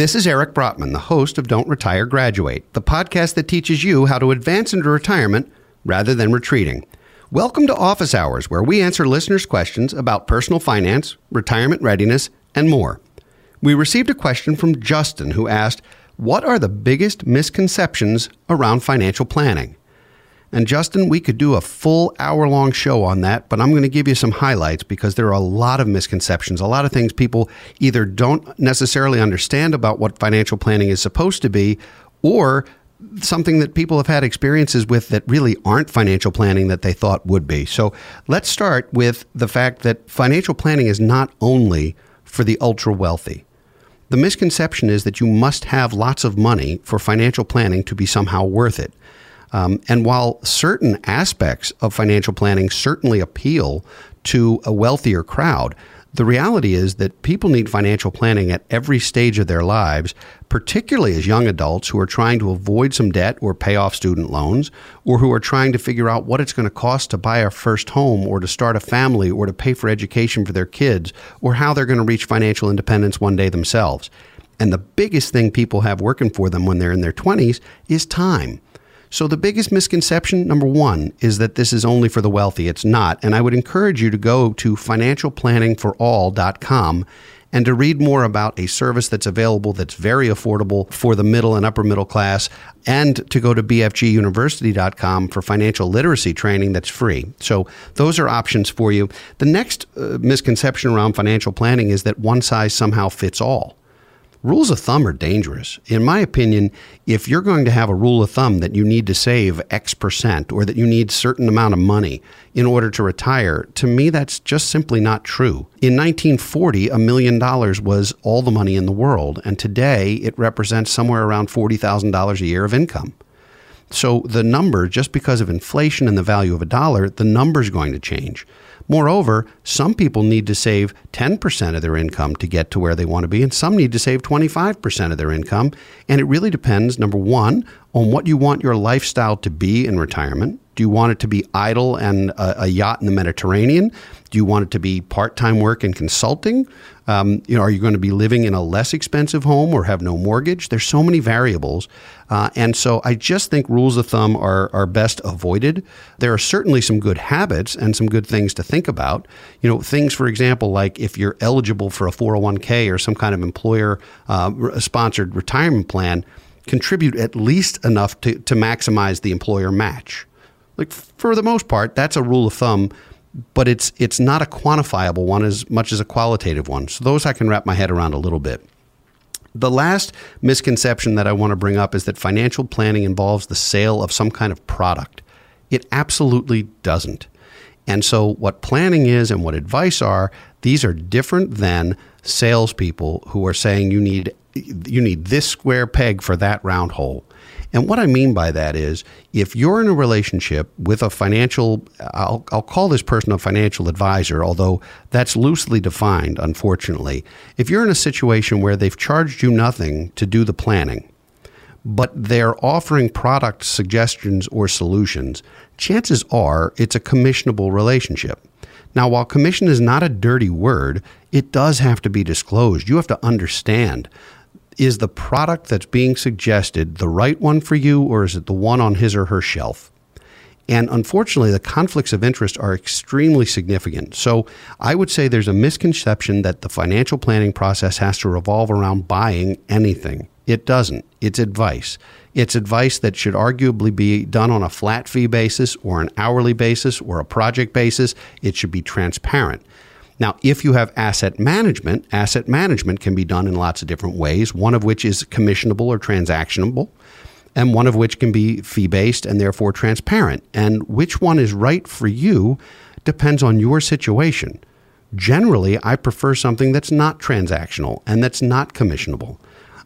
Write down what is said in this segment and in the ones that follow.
This is Eric Brotman, the host of Don't Retire Graduate, the podcast that teaches you how to advance into retirement rather than retreating. Welcome to Office Hours, where we answer listeners' questions about personal finance, retirement readiness, and more. We received a question from Justin who asked, What are the biggest misconceptions around financial planning? And Justin, we could do a full hour long show on that, but I'm going to give you some highlights because there are a lot of misconceptions, a lot of things people either don't necessarily understand about what financial planning is supposed to be, or something that people have had experiences with that really aren't financial planning that they thought would be. So let's start with the fact that financial planning is not only for the ultra wealthy. The misconception is that you must have lots of money for financial planning to be somehow worth it. Um, and while certain aspects of financial planning certainly appeal to a wealthier crowd, the reality is that people need financial planning at every stage of their lives, particularly as young adults who are trying to avoid some debt or pay off student loans, or who are trying to figure out what it's going to cost to buy a first home or to start a family or to pay for education for their kids, or how they're going to reach financial independence one day themselves. And the biggest thing people have working for them when they're in their 20s is time. So, the biggest misconception, number one, is that this is only for the wealthy. It's not. And I would encourage you to go to financialplanningforall.com and to read more about a service that's available that's very affordable for the middle and upper middle class, and to go to bfguniversity.com for financial literacy training that's free. So, those are options for you. The next uh, misconception around financial planning is that one size somehow fits all rules of thumb are dangerous. In my opinion, if you're going to have a rule of thumb that you need to save X percent or that you need certain amount of money in order to retire, to me that's just simply not true. In 1940, a million dollars was all the money in the world, and today it represents somewhere around $40,000 a year of income. So the number, just because of inflation and the value of a dollar, the number is going to change. Moreover, some people need to save 10% of their income to get to where they want to be, and some need to save 25% of their income. And it really depends, number one, on what you want your lifestyle to be in retirement. Do you want it to be idle and a, a yacht in the Mediterranean? Do you want it to be part time work and consulting? Um, you know, are you going to be living in a less expensive home or have no mortgage? There's so many variables. Uh, and so I just think rules of thumb are, are best avoided. There are certainly some good habits and some good things to think about. You know, things, for example, like if you're eligible for a 401k or some kind of employer uh, sponsored retirement plan, contribute at least enough to, to maximize the employer match. Like for the most part, that's a rule of thumb but it's it's not a quantifiable one as much as a qualitative one. So those I can wrap my head around a little bit. The last misconception that I want to bring up is that financial planning involves the sale of some kind of product. It absolutely doesn't. And so, what planning is and what advice are, these are different than salespeople who are saying you need you need this square peg for that round hole. And what I mean by that is if you're in a relationship with a financial, I'll, I'll call this person a financial advisor, although that's loosely defined, unfortunately. If you're in a situation where they've charged you nothing to do the planning, but they're offering product suggestions or solutions, chances are it's a commissionable relationship. Now, while commission is not a dirty word, it does have to be disclosed. You have to understand is the product that's being suggested the right one for you, or is it the one on his or her shelf? And unfortunately, the conflicts of interest are extremely significant. So I would say there's a misconception that the financial planning process has to revolve around buying anything. It doesn't. It's advice. It's advice that should arguably be done on a flat fee basis or an hourly basis or a project basis. It should be transparent. Now, if you have asset management, asset management can be done in lots of different ways, one of which is commissionable or transactionable, and one of which can be fee based and therefore transparent. And which one is right for you depends on your situation. Generally, I prefer something that's not transactional and that's not commissionable.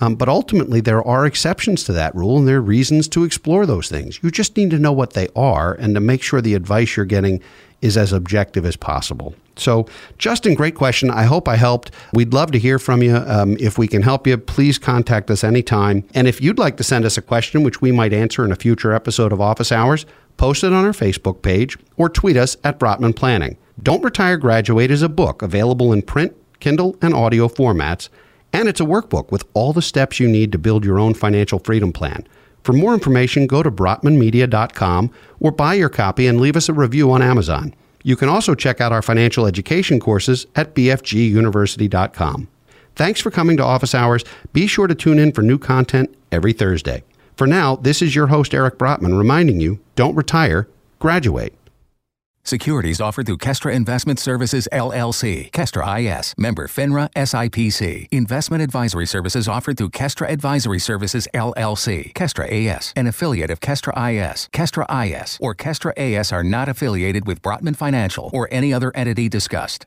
Um, but ultimately, there are exceptions to that rule, and there are reasons to explore those things. You just need to know what they are and to make sure the advice you're getting is as objective as possible. So, Justin, great question. I hope I helped. We'd love to hear from you. Um, if we can help you, please contact us anytime. And if you'd like to send us a question, which we might answer in a future episode of Office Hours, post it on our Facebook page or tweet us at Brotman Planning. Don't Retire Graduate is a book available in print, Kindle, and audio formats And it's a workbook with all the steps you need to build your own financial freedom plan. For more information, go to brotmanmedia.com or buy your copy and leave us a review on Amazon. You can also check out our financial education courses at bfguniversity.com. Thanks for coming to Office Hours. Be sure to tune in for new content every Thursday. For now, this is your host, Eric Brotman, reminding you don't retire, graduate. Securities offered through Kestra Investment Services LLC, Kestra IS, member FINRA SIPC. Investment advisory services offered through Kestra Advisory Services LLC, Kestra AS, an affiliate of Kestra IS. Kestra IS or Kestra AS are not affiliated with Brotman Financial or any other entity discussed.